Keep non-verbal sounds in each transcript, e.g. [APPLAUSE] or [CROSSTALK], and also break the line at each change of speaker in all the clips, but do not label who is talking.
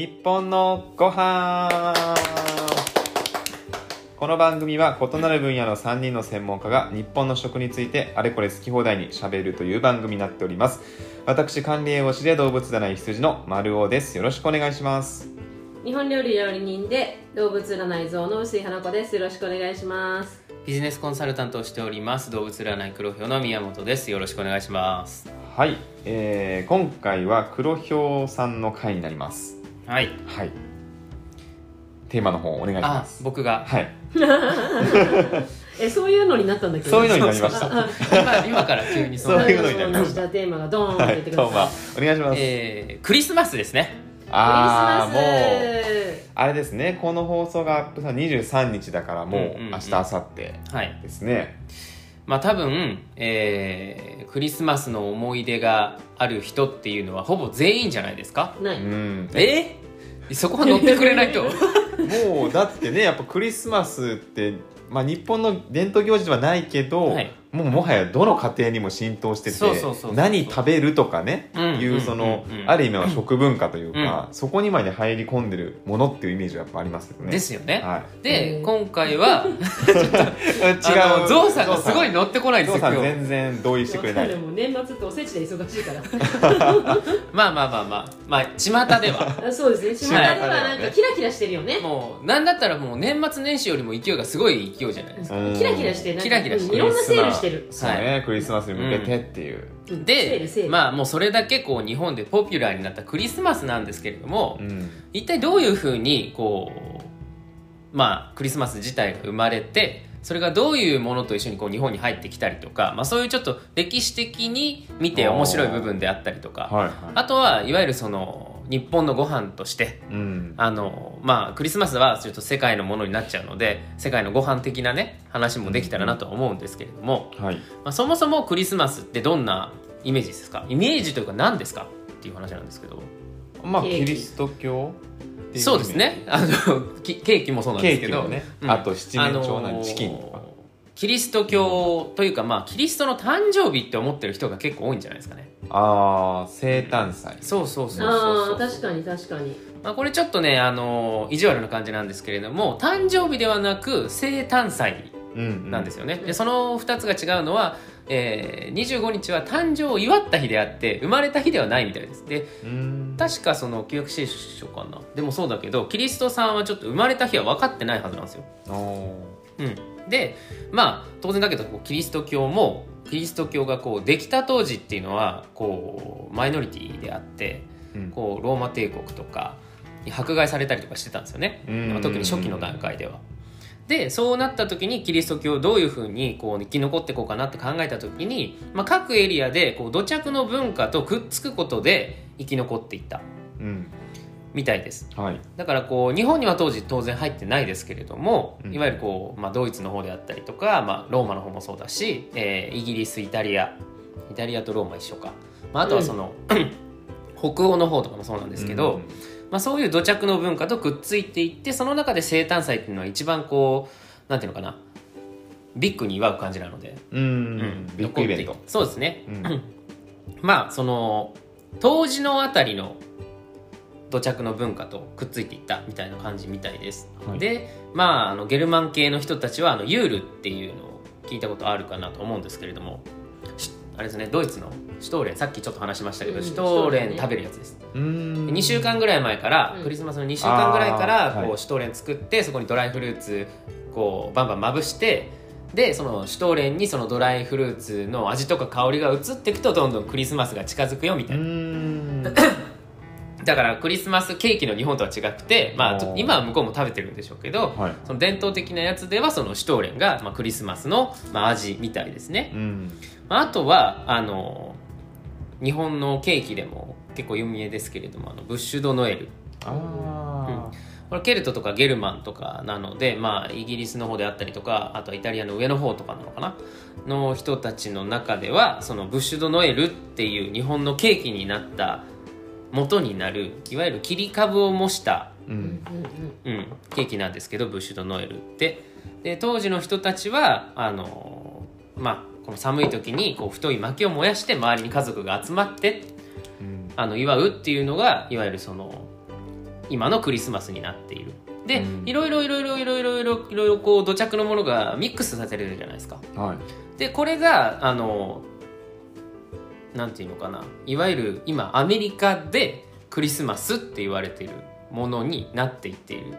日本のご飯。この番組は異なる分野の3人の専門家が日本の食についてあれこれ好き放題にしゃべるという番組になっております。私管理栄養士で動物占い羊の丸尾です。よろしくお願いします。
日本料理料理人で動物占い像の薄井花子です。よろしくお願いします。
ビジネスコンサルタントをしております動物占い黒ひょうの宮本です。よろしくお願いします。
はい、えー、今回は黒ひょうさんの回になります
はい。
はい。テーマの方お願いしま
あ
す
僕が。
はい。[LAUGHS]
えそういうのになったんだけど。
そういうのになりました。
あ
今今から急にそ
そう
う
いうのになりま
した。テーマがドーンってってくだ
どうも。
さい
お願いします、
えー、クリスマスですね。
ああもうあれですね。この放送がアップさ23日だからもう
うんうんうん。
明日明後日
はい。
ですね、
まあ多分、えー、クリスマスの思い出がある人っていうのはほぼ全員じゃないですか？
ない、
うん。
え？そこは乗ってくれないと。
もうだってねやっぱクリスマスって、まあ、日本の伝統行事ではないけど、
はい
もうもはやどの家庭にも浸透してて何食べるとかね、
うん。
いうその、ある意味は食文化というか、そこにまで入り込んでるものっていうイメージはやっぱありますよね。
ですよね、
は
で、
うん。
今回は [LAUGHS]
い、違
あのゾウさんがすごい乗ってこないんで
ゾウさん
すよ
全然同意してくれない。
でも年末っておせちで忙しいから。[LAUGHS]
まあまあまあまあ。まあ巷では。
あ [LAUGHS] そうですね。巷ではなんかキラキラしてるよね。
もうなんだったらもう年末年始よりも勢いがすごい勢いじゃないですか。
うん。
キラキラして
キラキラして
いろんなセールしてる。
そうね、クリスマスに向けてっていう、
うん。
でまあもうそれだけこう日本でポピュラーになったクリスマスなんですけれども、
うん。
一体どういうふうにこうまあクリスマス自体が生まれてそれがどういうものと一緒にこう日本に入ってきたりとか、まあ、そういうちょっと歴史的に見て面白い部分であったりとか
はいはい。
あとはいわゆるその日本のご飯として
うん。
あのまあクリスマスはちょっと世界のものになっちゃうので世界のご飯的なね話もできたらなとは思うんですけれども、
はい。
まあ、そもそもクリスマスってどんなイメージですか？イメージというか何ですか？っていう話なんですけど。
まあ
キ。
キリスト教？ってい
そうですね。あのきケーキもそうなん
ケ
ですけど。
ね、
うん。
あと七面鳥
のー
チキンとか、
キリスト教というかまあキリストの誕生日って思ってる人が結構多いんじゃないですかね。
ああ生誕祭。
そうそうそう
あ
そうそう。
あ確かに確かに。
まあ、これちょっとねあの意地悪な感じなんですけれども誕生日ではなく生誕祭
うん
なんですよね、
うん
でその2つが違うのは、えー、25日は誕生を祝った日であって生まれた日ではないみたいです。で
うん。
確かその旧約聖書かな。でもそうだけどキリストさんはちょっと生まれた日は分かってないはずなんですよ、
おー。
うん、でまあ当然だけどこうキリスト教もキリスト教がこうできた当時っていうのはこうマイノリティであって
うん。
こうローマ帝国とかに迫害されたりとかしてたんですよね、
うん。
まあ特に初期の段階では。でそうなった時にキリスト教をどういうふうにこう生き残っていこうかなって考えた時に、まあ、各エリアでこう土着の文化とくっつくことで生き残っていった。
うん
みたいです。
はい。
だからこう日本には当時当然入ってないですけれども、
うん。
いわゆるこう、まあ、ドイツの方であったりとか、まあ、ローマの方もそうだし、えーイギリスイタリアイタリアとローマ一緒か、まあ、あとはその、[CLEARS THROAT] 北欧の方とかもそうなんですけど、まあ、そういう土着の文化とくっついていってその中で生誕祭っていうのは一番こうなんていうのかなビッグに祝う感じなので、
うん、うん。
うん。
ビッグイベント。
そうですね、
うん。[CLEARS THROAT]
まあその当時のあたりの土着の文化とくっついていったみたいな感じみたいです、
はい。
でまああのゲルマン系の人たちはあのユールっていうのを聞いたことあるかなと思うんですけれども。しあれですねドイツの？シュトーレン。さっきちょっと話しましたけど、
うん。
シュトーレ
ン
食べるやつです。
うん。
2週間ぐらい前から、
うん。
クリスマスの2週間ぐらいからこう、
はい。
シュトーレン作ってそこにドライフルーツこうバンバンまぶしてでそのシュトーレンにそのドライフルーツの味とか香りが移っていくとどんどんクリスマスが近づくよみた
う
いな、
ん [LAUGHS]
だからクリスマスケーキの日本とは違くて、まあ、今は向こうも食べてるんでしょうけど、
はい。
その伝統的なやつではそのシュトーレンが、まあ、クリスマスの、まあ、味みたいですね、
うん。
まあ、あとはあの日本のケーキでも結構有名ですけれどもあのブッシュ・ド・ノエル。
あ
これケルトとかゲルマンとかなので、まあ、イギリスの方であったりとかあとはイタリアの上の方とかなのかな？の人たちの中ではそのブッシュ・ド・ノエルっていう日本のケーキになった元になるいわゆる切り株を模した、
ーうん
うん
うん、ケーキなんですけどブッシュ・ド・ノエルって。で当時の人たちはあのまあこの寒い時にこう太い薪を燃やして周りに家族が集まって
うん。
あの祝うっていうのがいわゆるその今のクリスマスになっている。で、
うん。
いろいろいろいろいろいろいろいろいろこう土着のものがミックスさせれるじゃないですか。
はい。
でこれがあのなんていうのかな。いわゆる今アメリカでクリスマスって言われているものになっていっている、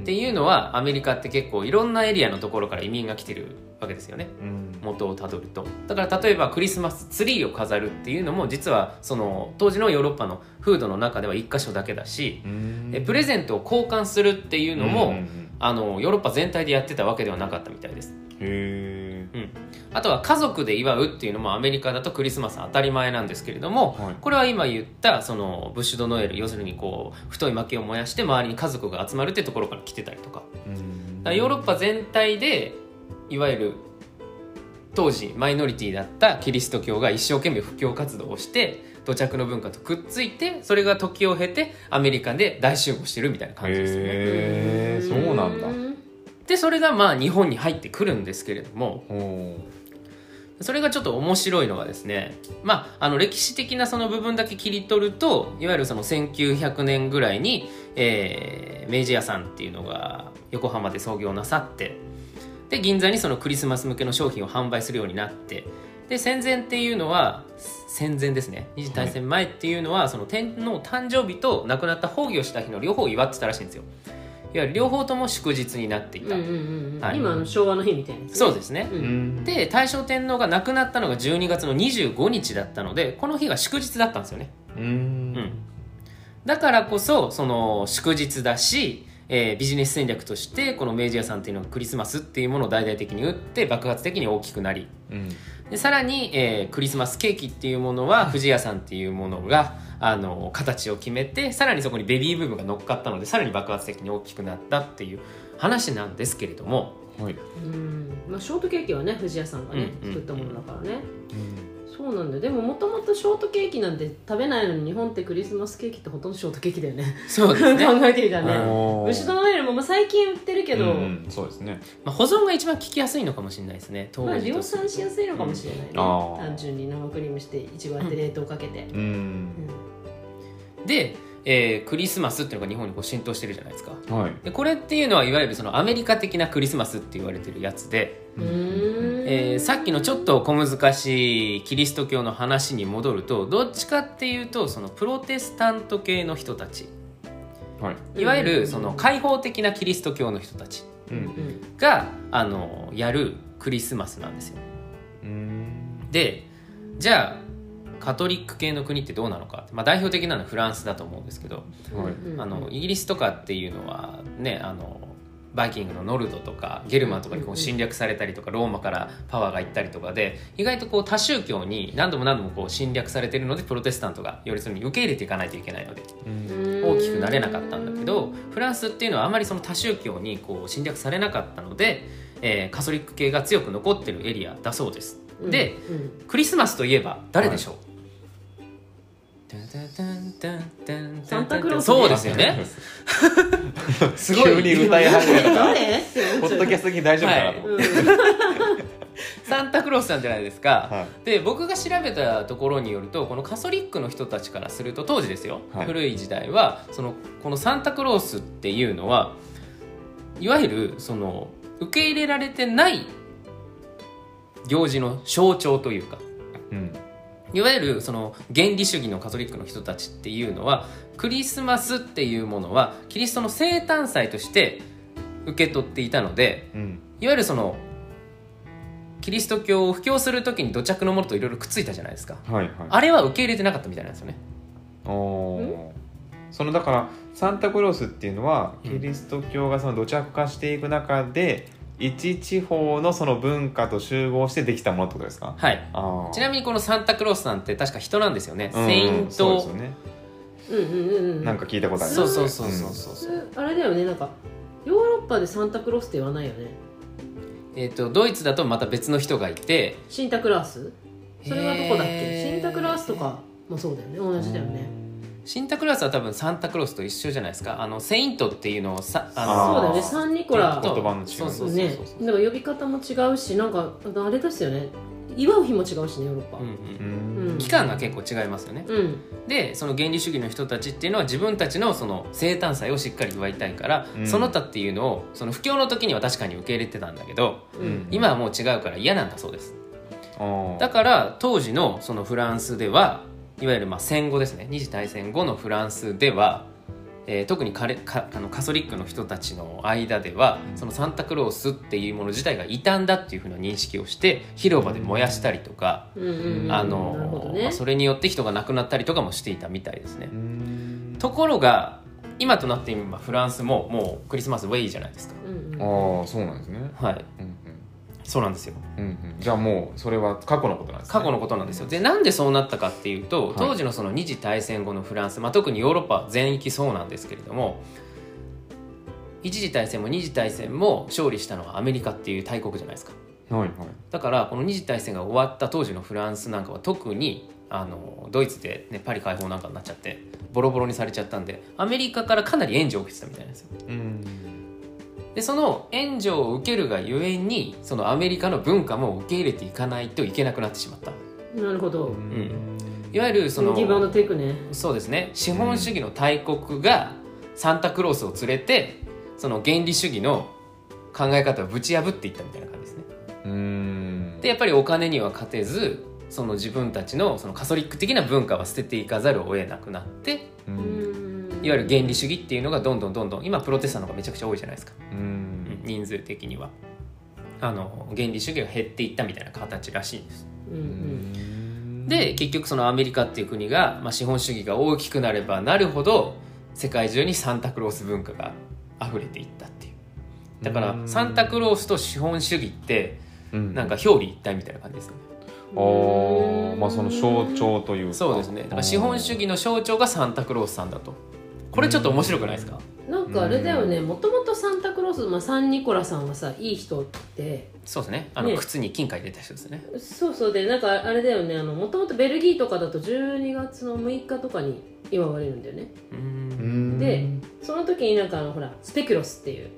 っていうのはアメリカって結構いろんなエリアのところから移民が来てるわけですよね。
うん。
元をたどると。だから例えばクリスマスツリーを飾るっていうのも実はその当時のヨーロッパの風土の中では一箇所だけだし、
うん。
えプレゼントを交換するっていうのも、
うん。うんうん
あのヨーロッパ全体でやってたわけではなかったみたいです。
へえ
あとは家族で祝うっていうのもアメリカだとクリスマス当たり前なんですけれども、
はい。
これは今言ったそのブッシュドノエル要するにこう太い薪を燃やして周りに家族が集まるってところから来てたりとか。
うん。
だからヨーロッパ全体でいわゆる当時マイノリティだったキリスト教が一生懸命布教活動をして土着の文化とくっついてそれが時を経てアメリカで大集合してるみたいな感じですよね。
へえそうなんだ
でそれがまあ日本に入ってくるんですけれどもそれがちょっと面白いのがですねまああの歴史的なその部分だけ切り取るといわゆるその1900年ぐらいに、えー明治屋さんっていうのが横浜で創業なさってで銀座にそのクリスマス向けの商品を販売するようになってで戦前っていうのは戦前ですね。二次大戦前っていうのは、その天皇誕生日と亡くなった崩御した日の両方を祝ってたらしいんですよいわゆる両方とも祝日になっていた、
うんうんうんうん。
はい。
今の昭和の日みたいなね。
そうですね、
うん。
うん。
で大正天皇が亡くなったのが12月の25日だったのでこの日が祝日だったんですよね。
うん。
うん。だからこそその祝日だし、えービジネス戦略としてこの明治屋さんっていうのはクリスマスっていうものを大々的に打って爆発的に大きくなり。
うん。
でさらに、えークリスマスケーキっていうものは富士屋さんっていうものがあの形を決めてさらにそこにベビーブームが乗っかったのでさらに爆発的に大きくなったっていう話なんですけれども。
はい。
うん。まあ、ショートケーキはね藤屋さんがね、
うんうん
作ったものだからね、そうなんだよ。でももともとショートケーキなんて食べないのに日本ってクリスマスケーキってほとんどショートケーキだよね。
そうですね、[LAUGHS]
考えてみたらね。
おー
ブッシュドノエルもまあ最近売ってるけど、
うんそうですね。
まあ、保存が一番効きやすいのかもしれないですね。当
まあ、量産しやすいのかもしれないね、
うん。
単純に生クリームしていちごやって冷凍かけて、
うん。
うん。
で、えークリスマスっていうのが日本にこう浸透してるじゃないですか。
はい。
でこれっていうのはいわゆるそのアメリカ的なクリスマスって言われてるやつで、
うーん。
えーさっきのちょっと小難しいキリスト教の話に戻るとどっちかっていうとそのプロテスタント系の人たち。
はい。
いわゆるその開放的なキリスト教の人たち。があのやるクリスマスなんですよ。
うん。
でじゃあカトリック系の国ってどうなのか、まあ、代表的なのはフランスだと思うんですけど。
はい。
うん。
あのイギリスとかっていうのはねあのバイキングのノルドとかゲルマンとかにこう侵略されたりとかローマからパワーが行ったりとかで意外とこう多宗教に何度も何度もこう侵略されてるのでプロテスタントがよりそれに受け入れていかないといけないので
うん。
大きくなれなかったんだけどフランスっていうのはあまりその多宗教にこう侵略されなかったので、えーカソリック系が強く残ってるエリアだそうです。
うん。
で
うん。
クリスマスといえば誰でしょう、
サンタクロース
そうですよね。すごい
急に歌い始めた。
誰
ッキャスに大丈夫かなと。思って
うん。[LAUGHS]
サンタクロースなんじゃないですか、
はい。
で僕が調べたところによるとこのカソリックの人たちからすると当時ですよ、
はい。
古い時代はそのこのサンタクロースっていうのはいわゆるその受け入れられてない行事の象徴というか
うん
いわゆるその原理主義のカトリックの人たちっていうのはクリスマスっていうものはキリストの生誕祭として受け取っていたので
うん。
いわゆるそのキリスト教を布教する時に土着のものといろいろくっついたじゃないですか。
はいはい。
あれは受け入れてなかったみたいなんですよね。
おー。そのだからサンタクロースっていうのはキリスト教がその土着化していく中で一地方のその文化と集合してできたものってことですか？
はい。ちなみにこのサンタクロースさんって確か人なんですよね、
うん
セイント。
そうですよね。
うんうんうんうん
なんか聞いたことある。
そうそうそうそう。そう、
あれだよね。なんかヨーロッパでサンタクロースって言わないよね。
えっ、とドイツだとまた別の人がいて。
シンタクラース？それはどこだっけ？シンタクラースとかもそうだよね。同じだよね
シンタクロースは多分サンタクロースと一緒じゃないですか。あのセイントっていうのをさあ
あー
そうだよね。サンニコラ。
言葉の違い
そうそうそうそう。
ね。だから呼び方も違うしなんかあれですよね。祝う日も違うしねヨーロッパ。
うんうん。
う
うん。
期間が結構違いますよね。
うん。
でその原理主義の人たちっていうのは自分たちのその生誕祭をしっかり祝いたいから、
うん。
その他っていうのをその不況の時には確かに受け入れてたんだけど
うん。
今はもう違うから嫌なんだそうです。だから当時のそのフランスではいわゆるまあ戦後ですね。二次大戦後のフランスでは、えー特にカレカあのカソリックの人たちの間ではそのサンタクロースっていうもの自体が異端だっていうふうな認識をして広場で燃やしたりとか、あの
ね。
まあそれによって人が亡くなったりとかもしていたみたいですね。
う。ん。
ところが今となって今フランスももうクリスマスウェイじゃないですか。
うんうん。
ああそうなんですね。
はい、
うん
そうなんですよ。
うんうん。うんじゃあもうそれは過去のことなんですね。
過去のことなんですよ。でなんでそうなったかっていうと
はい。
当時のその二次大戦後のフランス、まあ、特にヨーロッパ全域そうなんですけれども一次大戦も二次大戦も勝利したのはアメリカっていう大国じゃないですか。
はいはい。
だからこの二次大戦が終わった当時のフランスなんかは特にあのドイツで、ね、パリ解放なんかになっちゃってボロボロにされちゃったんでアメリカからかなり援助を受けてたみたいなんですよ。
うん
でその援助を受けるがゆえにそのアメリカの文化も受け入れていかないといけなくなってしまった。
なるほど。
ん。いわゆるその
ギブアンドテイクね。
そうですね。資本主義の大国がサンタクロースを連れてその原理主義の考え方をぶち破っていったみたいな感じですね。
うん。
でやっぱりお金には勝てずその自分たちのそのカソリック的な文化は捨てていかざるを得なくなって
う
うんん
いわゆる原理主義っていうのがどんどんどんどん今プロテスタントがめちゃくちゃ多いじゃないですか、
うん。
うん人数的には。あの原理主義が減っていったみたいな形らしいんです。
うんうん。
で結局そのアメリカっていう国が、まあ、資本主義が大きくなればなるほど世界中にサンタクロース文化が溢れていったっていう。だから
うん。
サンタクロースと資本主義って
うん。
なんか表裏一体みたいな感じですね。
あーまあその象徴というか。
そうですね。だから資本主義の象徴がサンタクロースさんだとこれちょっと面白くないですか？
なんかあれだよね。もともとサンタクロース、まあ、サンニコラさんはさいい人って。
そうですね。あの
ね。
靴に金貨入れた人ですね。
そうそうでなんかあれだよね。もともとベルギーとかだと12月の6日とかに祝われるんだよね。
う
うん。ん
でその時になんかあのほらスペキュロスっていう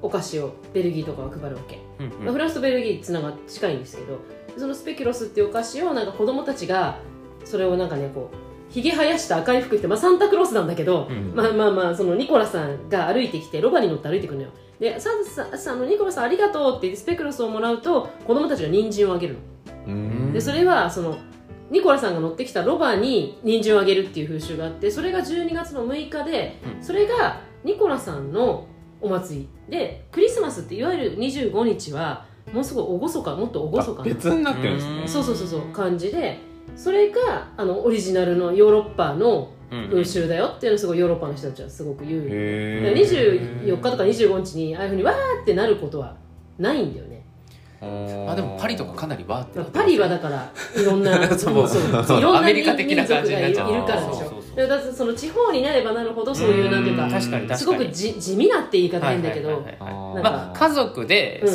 お菓子をベルギーとかは配るわけ、
うん
まあ、フランスとベルギーつながって近いんですけどそのスペキュロスっていうお菓子をなんか子供たちがそれをなんかねこうひげ生やした赤い服着て、まあ、サンタクロースなんだけど、
うん。
まあまあまあそのニコラさんが歩いてきてロバに乗って歩いてくるのよでサンタさんあのニコラさんありがとうってスペクロスをもらうと子供たちが人参をあげるの。
うん。
でそれはそのニコラさんが乗ってきたロバに人参をあげるっていう風習があってそれが12月の6日で、
うん。
それがニコラさんのお祭り。でクリスマスっていわゆる25日はもうすごい厳かもっと厳かな。
あ別になってるんですね。
うん
そうそうそうそう感じでそれがあのオリジナルのヨーロッパの
うん
風習だよっていうのをすごいヨーロッパの人たちはすごく言う。
へ
だから24日とか25日にああいうふうにわーってなることはないんだよね。
あでもパリとかかなりわーってなってます
パリはだからいろんな [LAUGHS]
そう
そういろんな
アメリカ的な感じになっちゃう。
民族がいるからでし
そうそうそう
ょでだってその地方になればなるほどそういうなんていうかすごくじ地味なって言い方変だけど、
家族で、
うん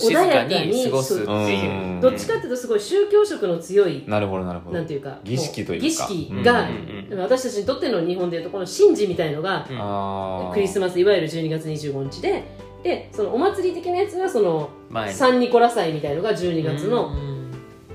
その静かに過ごすっていう、
うん。
どっちかっていうとすごい宗教色の強い
なるほどなるほど。
なんていうか
儀式というか。
儀式が、
うん。
私たちにとっての日本でいうとこの神事みたいのが、
うん。
あー。
クリスマスいわゆる12月25日ででそのお祭り的なやつはその
前に
サンニコラ祭みたいのが12月の
うん。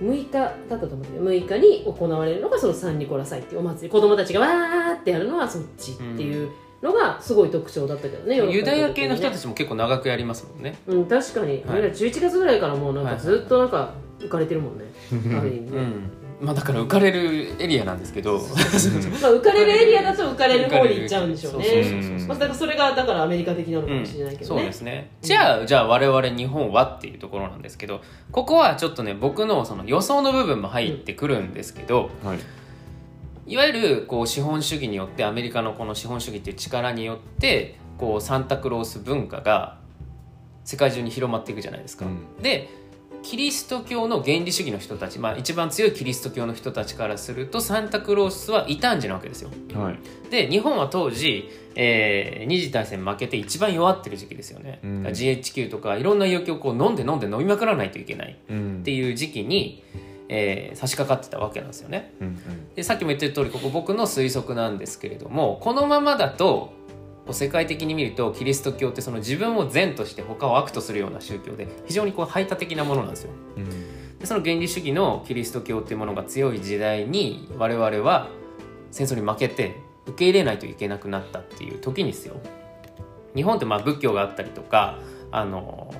6日だったと思うんだけど6日に行われるのがそのサンニコラ祭っていうお祭り。子供たちがわーってやるのはそっちっていうのがすごい特徴だったけどね、
ユダヤ系の人た
ち
ちも結構長くやりますもんね。
うん確かに、
はい。
俺ら11月ぐらいからもうなんかずっとなんか浮かれてるもんね、[LAUGHS] ある意味ね、
うん。まあだから浮かれるエリアなんですけど。
まあ、浮かれるエリアだと浮かれる方に行っちゃうんでしょうね。
そうそうそうそう。
まあ、だからそれがだからアメリカ的なのか
うん
もしれないけど
そう
ね、
ですね。じゃあじゃあ我々日本はっていうところなんですけどここはちょっとね僕のその予想の部分も入ってくるんですけど、
はい
いわゆるこう資本主義によってアメリカのこの資本主義っていう力によってこうサンタクロース文化が世界中に広まっていくじゃないですか。
うん
でキリスト教の原理主義の人たち、まあ、一番強いキリスト教の人たちからするとサンタクロースは異端児なわけですよ。
はい
で日本は当時、えー二次大戦負けて一番弱ってる時期ですよね、
うん
GHQ とかいろんな余興をこう飲んで飲んで飲みまくらないといけない
うん
っていう時期に、えー差し掛かってたわけなんですよね。
うん
でさっきも言ってる通りここ僕の推測なんですけれどもこのままだと世界的に見るとキリスト教ってその自分を善として他を悪とするような宗教で非常にこう排他的なものなんですよ。
うん。
でその原理主義のキリスト教っていうものが強い時代に我々は戦争に負けて受け入れないといけなくなったっていう時にですよ。日本ってまあ仏教があったりとかあの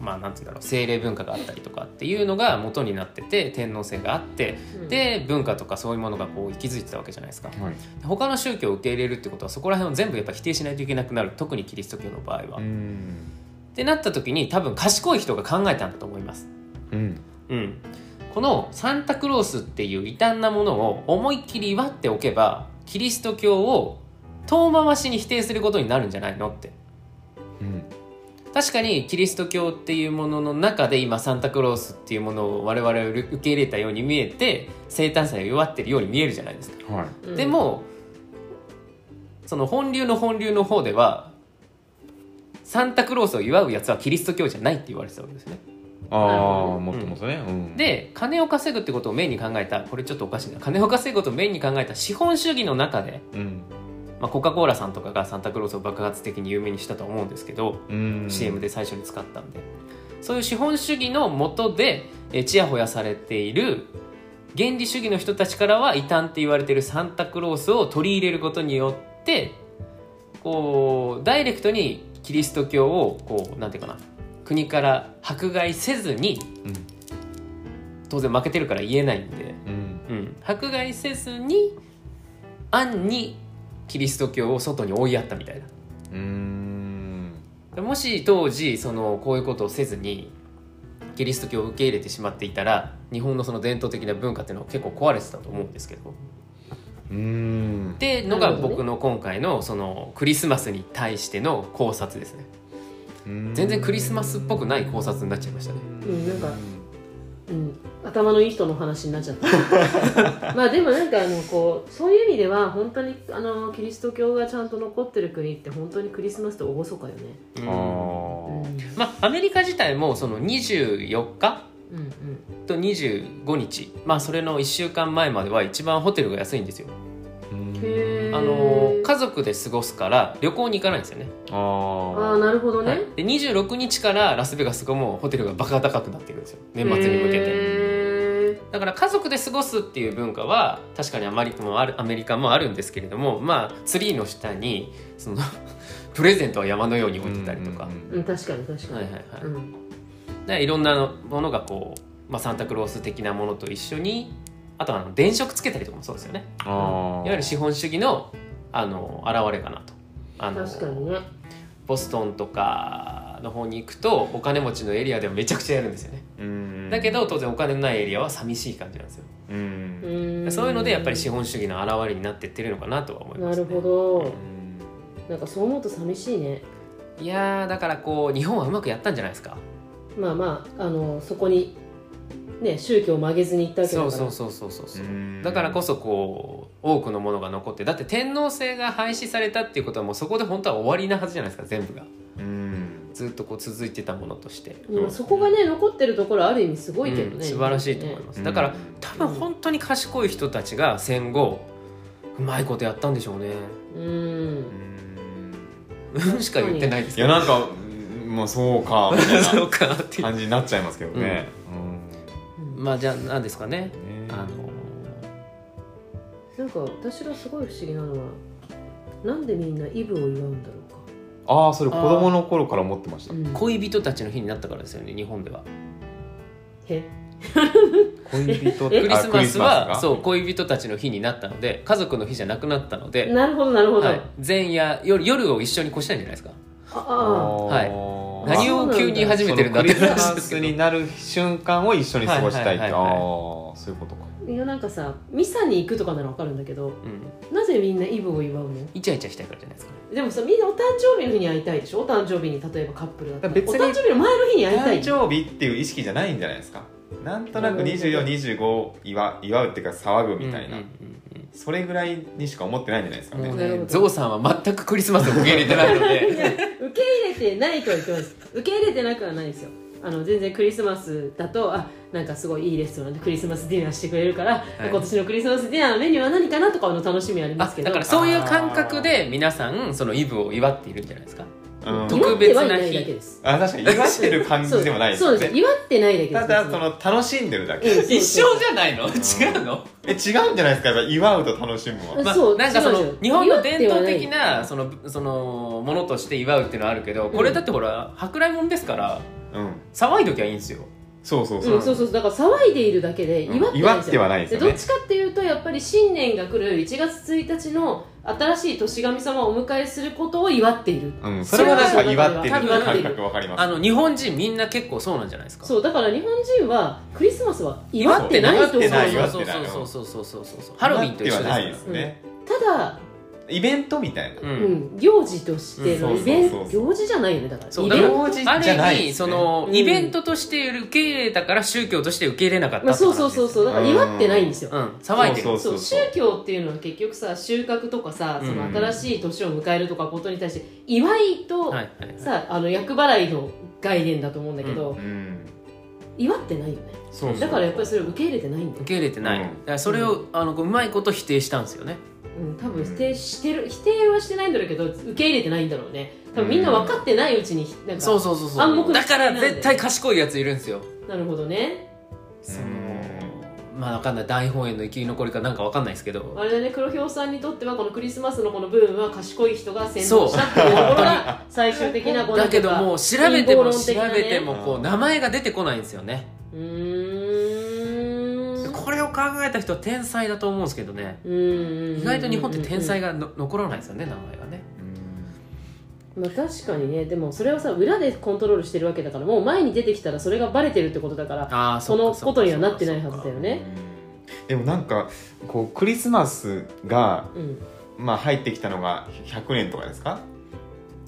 まあなんて言うんだろう精霊文化があったりとかっていうのが元になってて天皇制があって
うん。
で文化とかそういうものがこう息づいてたわけじゃないですか。
はい。
他の宗教を受け入れるってことはそこら辺を全部やっぱ否定しないといけなくなる特にキリスト教の場合は。っ
うん。
てなった時に多分賢い人が考えたんだと思います。
うん。
うん、このサンタクロースっていう異端なものを思いっきり祝っておけばキリスト教を遠回しに否定することになるんじゃないのって。
うん
確かにキリスト教っていうものの中で今サンタクロースっていうものを我々は受け入れたように見えて生誕祭を祝ってるように見えるじゃないですか、
はい。
うん。
でもその本流の本流の方ではサンタクロースを祝うやつはキリスト教じゃないって言われてたわけですね。
ああ
ど。
もっともとね。うん。
で金を稼ぐってことをメインに考えたこれちょっとおかしいな。金を稼ぐことをメインに考えた資本主義の中で、
うん
まあ、コカ・コーラさんとかがサンタクロースを爆発的に有名にしたと思うんですけど、
うん。
CM で最初に使ったんで。そういう資本主義のもとでえちやほやされている原理主義の人たちからは異端って言われているサンタクロースを取り入れることによってこうダイレクトにキリスト教をこうなんていうかな国から迫害せずに
うん。
当然負けてるから言えないんで、
うん。
うん、迫害せずに暗にキリスト教を外に追いやったみたいな。
うん。
もし当時そのこういうことをせずにキリスト教を受け入れてしまっていたら日本のその伝統的な文化っていうのは結構壊れてたと思うんですけど。
うん。
っていうのが僕の今回のそのクリスマスに対しての考察ですね。
うん。
全然クリスマスっぽくない考察になっちゃいましたね。
うんなんかうん、頭のいい人の話になっちゃった。[LAUGHS] まあでもなんかあのこうそういう意味では本当にあのキリスト教がちゃんと残ってる国って本当にクリスマスって厳かよね。
うん。まあアメリカ自体もその24日
うんうん
と25日。まあそれの1週間前までは一番ホテルが安いんですよ。
うん。
へえ
あの家族で過ごすから旅行に行かないんですよね。
ああ
あ
なるほどね、
はい、で26日からラスベガスがもうホテルがバカ高くなってるんですよ。年末に向けて。
へ
だから家族で過ごすっていう文化は確かにアメリカもあるアメリカもあるんですけれどもまあツリーの下にその [LAUGHS] プレゼントは山のように置いてたりとか、
ーうん確かに確かに、
はいはいはい。
うん。
でいろんなものがこう、まあ、サンタクロース的なものと一緒にあとはあの電飾つけたりとかもそうですよね。
あ
いわゆる資本主義のあの現れかなと。あの
確かにね。
ボストンとかの方に行くとお金持ちのエリアではめちゃくちゃやるんですよね。
うん。
だけど当然お金のないエリアは寂しい感じなんですよ。
うん。
うん
そういうのでやっぱり資本主義の表れになってってるのかなとは思います、ね、
なるほど。
うん。
なんかそう思うと寂しいね。
いやーだからこう日本はうまくやったんじゃないですか。
まあまああのそこにね宗教を曲げずに行ったわけだから。
そうそうそうそうそうだからこそこう多くのものが残ってだって天皇制が廃止されたっていうことはもうそこで本当は終わりなはずじゃないですか全部が。
うん。
ずっとこう続いてたものとして、
うんそこがね残ってるところある意味すごいけどね、
うん素晴らしいと思います、
うん。
だから多分本当に賢い人たちが戦後うまいことやったんでしょうね。
うん。
うん。
うんしか言ってないです
いやなんかうんもうそうかみたい [LAUGHS]
そう
な
かなっていう。
感じになっちゃいますけどね
まあじゃあ何ですかね。あの
なんか私がすごい不思議なのはなんでみんなイブを祝うんだろうか、
ああそれ子供の頃から思ってました。
うん。
恋人たちの日になったからですよね日本では。
へ？
恋人 [LAUGHS]
え
クリスマスは
が？
そう恋人たちの日になったので家族の日じゃなくなったので、
なるほどなるほど、
はい、前夜夜夜を一緒に越したいんじゃないですか。
ああ
はい
い
何を急に始めてるんだって
クリスマスになる瞬間を一緒に過ごしたいってそういうことか。
いやなんかさミサに行くとかならわかるんだけど
うん。
なぜみんなイブを祝うの？
イチャイチャしたいからじゃないですか。
でもさみんなお誕生日の日に会いたいでしょ？お誕生日に例えばカップルだったら。
別に
お誕生日の前の日に会いたい。
誕生日っていう意識じゃないんじゃないですか。なんとなく
なるほど
2425祝祝うっていうか騒ぐみたいな、
うんうん
それぐらいにしか思ってないんじゃないですか
うんうんもう
ね
ゾウさんは全くクリスマスを受け入れてないの
いや
で。[LAUGHS]
受け入れてないとは言ってます。受け入れてなくはないですよ。あの全然クリスマスだとあなんかすごいいいレストランでクリスマスディナーしてくれるから、
い。
今年のクリスマスディナーのメニューは何かなとかの楽しみありま
あ
すけど。
だからそういう感覚で皆さんそのイブを祝っているんじゃないですか。
うん
特別な日。
です
あ確かに祝ってる感じでもないですよ
そうです。
ね
祝ってないだけ
ただその楽しんでるだけ。
うん
一緒じゃないの？違うの？
え違うんじゃないですか？やっぱ祝うと楽しむは。
まあ
そう
なんかその日本の伝統的なそのそのものとして祝うっていうのはあるけどこれだってほら舶来物ですから
うん。
騒いどきゃいいんですよ
そうそうそう、
うん、そうそうそう。だから騒いでいるだけで祝ってない
ってはないですよね。
どっちかっていうとやっぱり新年が来る1月1日の新しい年神様をお迎えすることを祝っている。
うん、それはなんか祝ってる感覚わかります
あの日本人みんな結構そうなんじゃないですか。
そうだから日本人はクリスマスは祝ってないと思う。
祝ってない祝
そう
ってない。
そうそうそうそうそうそうハロウィンと一緒ですから。
祝ってはないですね、
ただ、
イベントみたいな、
う
うん。ん、行事としての
うん。
イベント、行事じゃないよねだから。
そう。だから
イベント
行事
あ
じゃない。
その
うん。
イベントとして受け入れたから宗教として受け入れなかった
まあ、そうそうそうそう。だから祝ってないんですよ、
うん。騒いでる。
そう
そう宗教っていうのは結局さ収穫とかさその
うん
新しい年を迎えるとかことに対して祝いと、さあの厄払いの概念だと思うんだけど、
うん。
祝ってないよね。
そうそう。
だからやっぱりそれを受け入れてないんだよ。
受、け入れてない、
うん。
だからそれをあのこううまいこと否定したんですよね
うん、多分否定してる否定はしてないんだろうけど受け入れてないんだろうね。多分みんな分かってないうちになんか
そうそうそうそ
暗黙
だから絶対賢いやついるんですよ。
なるほどね。
そのまあわかんない。大本営の生き残りかなんかわかんないですけど。
あれだね黒ひょうさんにとってはこのクリスマスのこの部分は賢い人が先導したっていうところが最終的なこの
だけどもう調べても調べてもこう名前が出てこないんですよね。
うーん
これを考えた人は天才だと思うんですけどね。
うん
意外と日本って天才
が、
がの残らないですよね名前がね。
まあ、確かにね。でもそれをさ裏でコントロールしてるわけだからもう前に出てきたらそれがバレてるってことだから
ああ
そのことにはなってないはずだよ。ね
でもなんかこうクリスマスが、
うん。
まあ、入ってきたのが100年とかですか？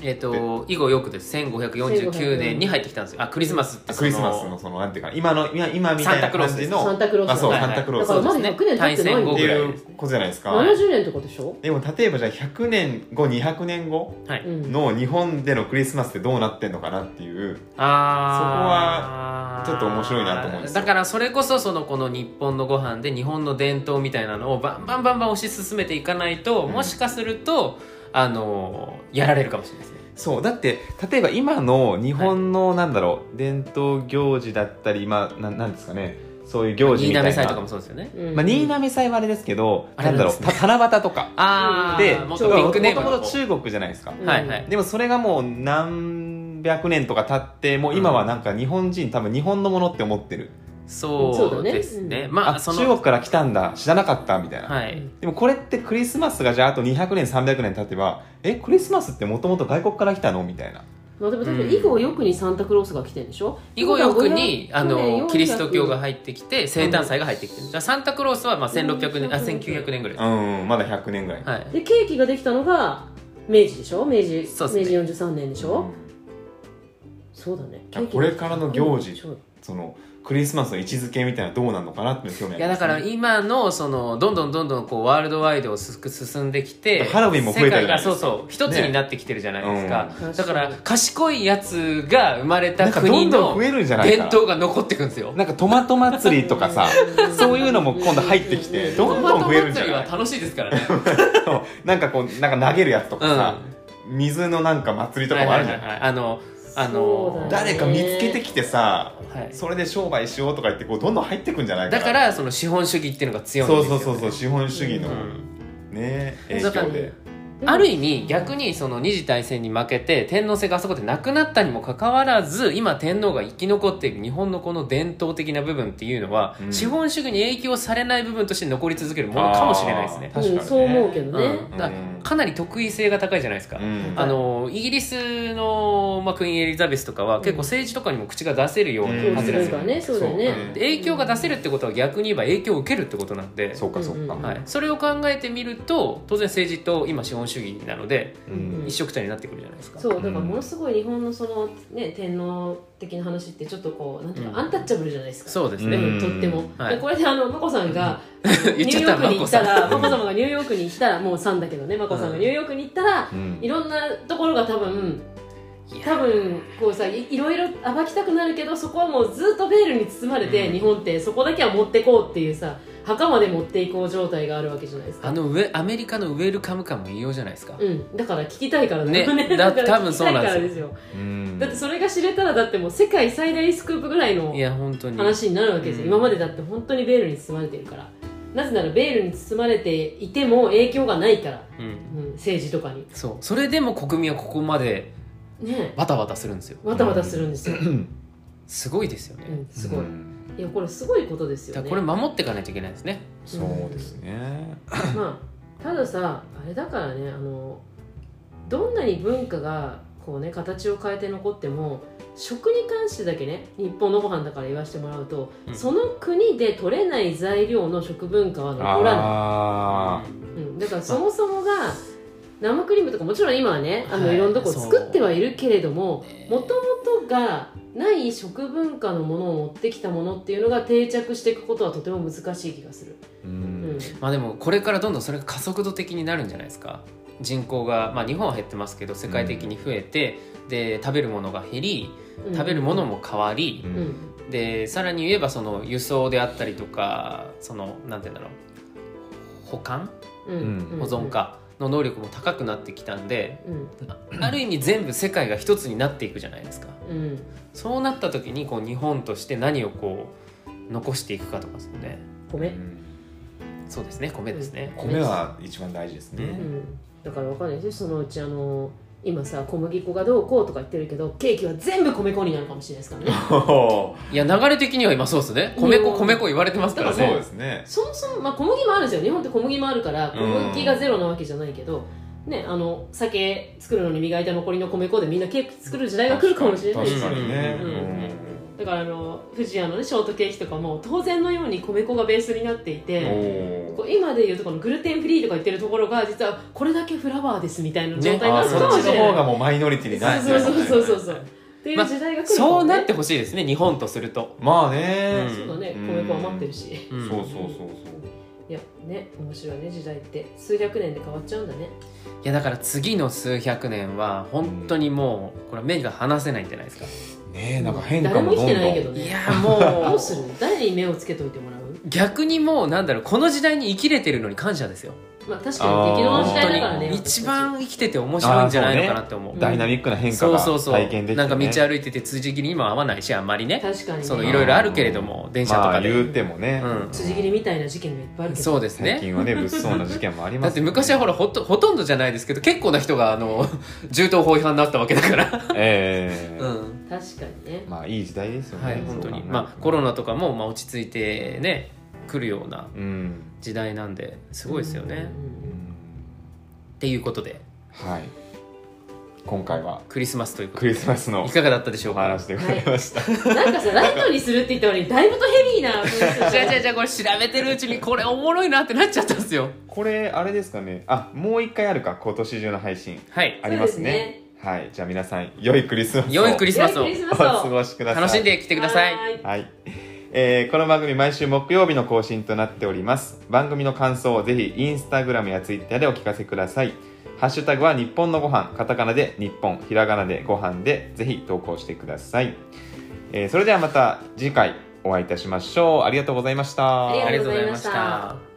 えっ、と以後よくです。1549年に入ってきたんですよ。あクリスマスって
クリスマスのそのなんていうか今の今今みたいな感じの。
サンタクロース。
あそう、
はいはい。
サンタクロース。
だからまだ
そうですね。
100年経ってないんだ
って
大戦後ぐらい
いうことじゃないですか。
70年とかでしょ、
でも例えばじゃあ100年後200年後
はい、
うん、
の日本でのクリスマスってどうなってんのかなっていう。
ああ
そこはちょっと面白いなと思うんですよ。
だからそれこそそのこの日本のご飯で日本の伝統みたいなのをバンバンバンバン推し進めていかないと、
うん。
もしかするとあのやられるかもしれないですね。
そうだって例えば今の日本のなんだろう、伝統行事だったりまあななんですかね。そういう行事みたいな。
新嘗祭とかもそうですよね。
うん。
まあ、新嘗祭はあれですけど、
あれ
なんだろう、
なん
た七夕とか。
ああ
で、
もっ
そう
と
もと中国じゃないですか。
うん
はいはい。
でもそれがもう何百年とか経って、もう今はなんか日本人、多分日本のものって思ってる。
そうですね。ま
あ、
あその
中国から来たんだ、知らなかった、みたいな。
はい。
でもこれってクリスマスがじゃああと200年、300年経てば、え、クリスマスってもともと外国から来たの？みたいな。
まあ、でも確かに以後よくにサンタクロースが来てるんでしょ？
以後よくにあのキリスト教が
入
入ってきて生誕祭が入ってきてる。じゃあサンタクロースはまあ1600年あ1900年ぐらい。
うん、まだ100年ぐらい。
はい。
でケーキができたのが明治でしょ？明治
そうね。
明治43年でしょ、そうだね。
これからの行事
そう。
その、クリスマスの位置づけみたいなのどうなのかなっていうの興味あります、
いやだから今のそのどんどんどんどんこうワールドワイドをす進んできて
ハロウィンも増えたじゃない
そうそう一つになってきてるじゃないですか、
うん。
だから賢いやつが生まれた国の
んどん増えるんじゃないかな。
伝統が残ってくんですよ。
なんかトマト祭りとかさ、そういうのも今度入ってきて、どんどん増えるんじゃない？
トマト祭りは楽しいですからね。[LAUGHS]
なんかこう、なんか投げるやつとかさ、水のなんか祭りとかもあるじゃない
はいはいはい。あのあの
だね。
誰か見つけてきてさ、
はい。
それで商売しようとか言ってこうどんどん入ってくんじゃないかな。
だからその資本主義っていうのが強いんですよ、ね、
そうそうそうそう資本主義の、
うん。
ね影響で
ある意味逆にその二次大戦に負けて天皇制があそこでなくなったにもかかわらず今天皇が生き残っている日本のこの伝統的な部分っていうのは、
うん。
資本主義に影響されない部分として残り続けるものかもしれないですね。
確かに。ね
うんそう思うけどね、
うん。だ
うん。
かなり特異性が高いじゃないですか。
うん。
あのイギリスの、まあ、クイーンエリザベスとかは結構政治とかにも口が出せるような
うん
はずですよ、
そうだね。そうだよね。
影響が出せるってことは逆に言えば影響を受けるってことなんで、
そうかそうか、
はい、それを考えてみると当然政治と今資本主義なので
うん。
一緒くたになってくるじゃないですか。
そうだからものすごい日本のその、ね、天皇的な話ってちょっとこうなんていうか、
うん。
アンタッチャブルじゃないですか。
そうですね、
うん。
とっても、
はい。
でこれであの [LAUGHS] 眞子さんがニューヨークに行ったら
眞
眞子様がニューヨークに行ったらもう3だけどね眞子さんがニューヨークに行ったら、
うん。
いろんなところが多分多分こうさいいろいろ暴きたくなるけどそこはもうずっとベールに包まれて、
うん。
日本ってそこだけは持ってこうっていうさ墓まで持っていこう状態があるわけじゃないですか。
あのウェアメリカのウェルカム感も異様じゃないですか、
うん、だから聞きたいから
ね [LAUGHS]
だから
だ多分そうなんですよ。
聞きたいからですよ。
うん。
だってそれが知れたらだってもう世界最大スクープぐらいの
いや本当に。
話になるわけですよ、
うん。
今までだって本当にベールに包まれてるから。なぜならベールに包まれていても影響がないから、
うん。
うん、政治とかに。
そう。それでも国民はここまで
ね。
バタバタするんですよ。
わたわたするんですよ、
すごいですよね、
うん、すごい、
うん。
いやこれすごいことですよね。
これ守っていかないといけないですね。
そうですね。
まあたださあれだからねあのどんなに文化がこうね形を変えて残っても食に関してだけね日本のご飯だから言わせてもらうと、
うん。
その国で取れない材料の食文化は残らない。
あ
うん、だからそもそもが生クリームとかもちろん今はねあの、
はい
い、ろんなとこ作ってはいるけれども
ね
もともとがない食文化のものを持ってきたものっていうのが定着していくことはとても難しい気がする、
まあでもこれからどんどんそれが加速度的になるんじゃないですか。人口が、まあ、日本は減ってますけど世界的に増えて、で食べるものが減り
うん。
食べるものも変わり
う、
うん。ん
でさらに言えばその輸送であったりとかそのなんて言うんだろう。保管？
うん。
保存かの能力も高くなってきたんで
うん。
ある意味全部世界が一つになっていくじゃないですか。
うん。
そうなった時にこう日本として何をこう残していくかとかですよね。
米、
そうですね米ですね、
米は一番大事ですね。
うん、だからわかんないですよ。そのうちあの今さ小麦粉がどうこうとか言ってるけどケーキは全部米粉になるかもしれないですからね。[LAUGHS]
いや流れ的には今そうですね。米粉米粉言われてますから
そう
ね
ですね。
そもそも、まあ、小麦もあるんですよ。日本って小麦もあるから小麦がゼロなわけじゃないけど、ね、あの酒作るのに磨いた残りの米粉でみんなケーキ作る時代が来るかもしれないし。
確かにね。
うん。
うん
だからあの富士屋の、ね、ショートケーキとかも当然のように米粉がベースになっていて
お
こう今でいうとこのグルテンフリーとか言ってるところが実はこれだけフラワーですみたいな状態にな
あ
る
そっちの
かもしれない、
方がもうマイノリティになっちゃ
そうそうそうそうそう。っていう時代が来るかも、ね
そうなってほしいですね日本とすると、
まあね。
うん
そうだね。
うん。
米粉余ってるし、
うん
そうそうそう。
いやね面白いね時代って数百年で変わっちゃうんだね。
いやだから次の数百年は本当にもうこれは目が離せないんじゃないですか、
そうねえなんか変化
誰も
どんどん。
てないけどね。
いやもう。
どうする誰に目をつけといてもらう？
逆にもうなんだろうこの時代に生きれてるのに感謝ですよ
まあ確かに適度な時代だからね
一番生きてて面白いんじゃないのかなって思う。
ダイナミックな変化が
そうそうそう。
体験できて、ね、
なんか道歩いてて辻切りにも合わないしあんまりね。
確かにね。
そのいろいろあるけれども電車と
ま
かで、
あ言うてもね、
うん。
辻切りみたいな事件がいっぱいあるけど。
そうです
最
ね
近はね [LAUGHS] 物騒な事件もあります
だって昔はほらほとほとんどじゃないですけど結構な人があの [LAUGHS] 銃刀法違反になったわけだから、
ええ。[LAUGHS]
うん。
確かにね。
まあいい時代ですよね、
はい本当に。まあコロナとかもまあ落ち着いてね来るような
うん、
時代なんですごいですよね、っていうことで。
はい。今回は
クリスマスということ
クリスマスの
いかがだったでしょうか？
お話でございました、
なんかさライトにするって言ったのにだいぶとヘビーな
じゃあじゃあじゃあこれ調べてるうちにこれおもろいなってなっちゃったんですよ。
これあれですかね。あもう一回あるか。今年中の配信
はい。
ありますね。はい。じゃあ皆さん良いクリスマスを。
良いクリスマスを。
良いクリスマ
お
スを。
過ごしください。
楽しんできてください。
はーい。
はい、えーこの番組毎週木曜日の更新となっております。番組の感想をぜひインスタグラムやツイッターでお聞かせください。ハッシュタグは日本のご飯。カタカナで日本。ひらがなでご飯でぜひ投稿してください、えーそれではまた次回お会いいたしましょう。ありがとうございました。
あり
がとうございました。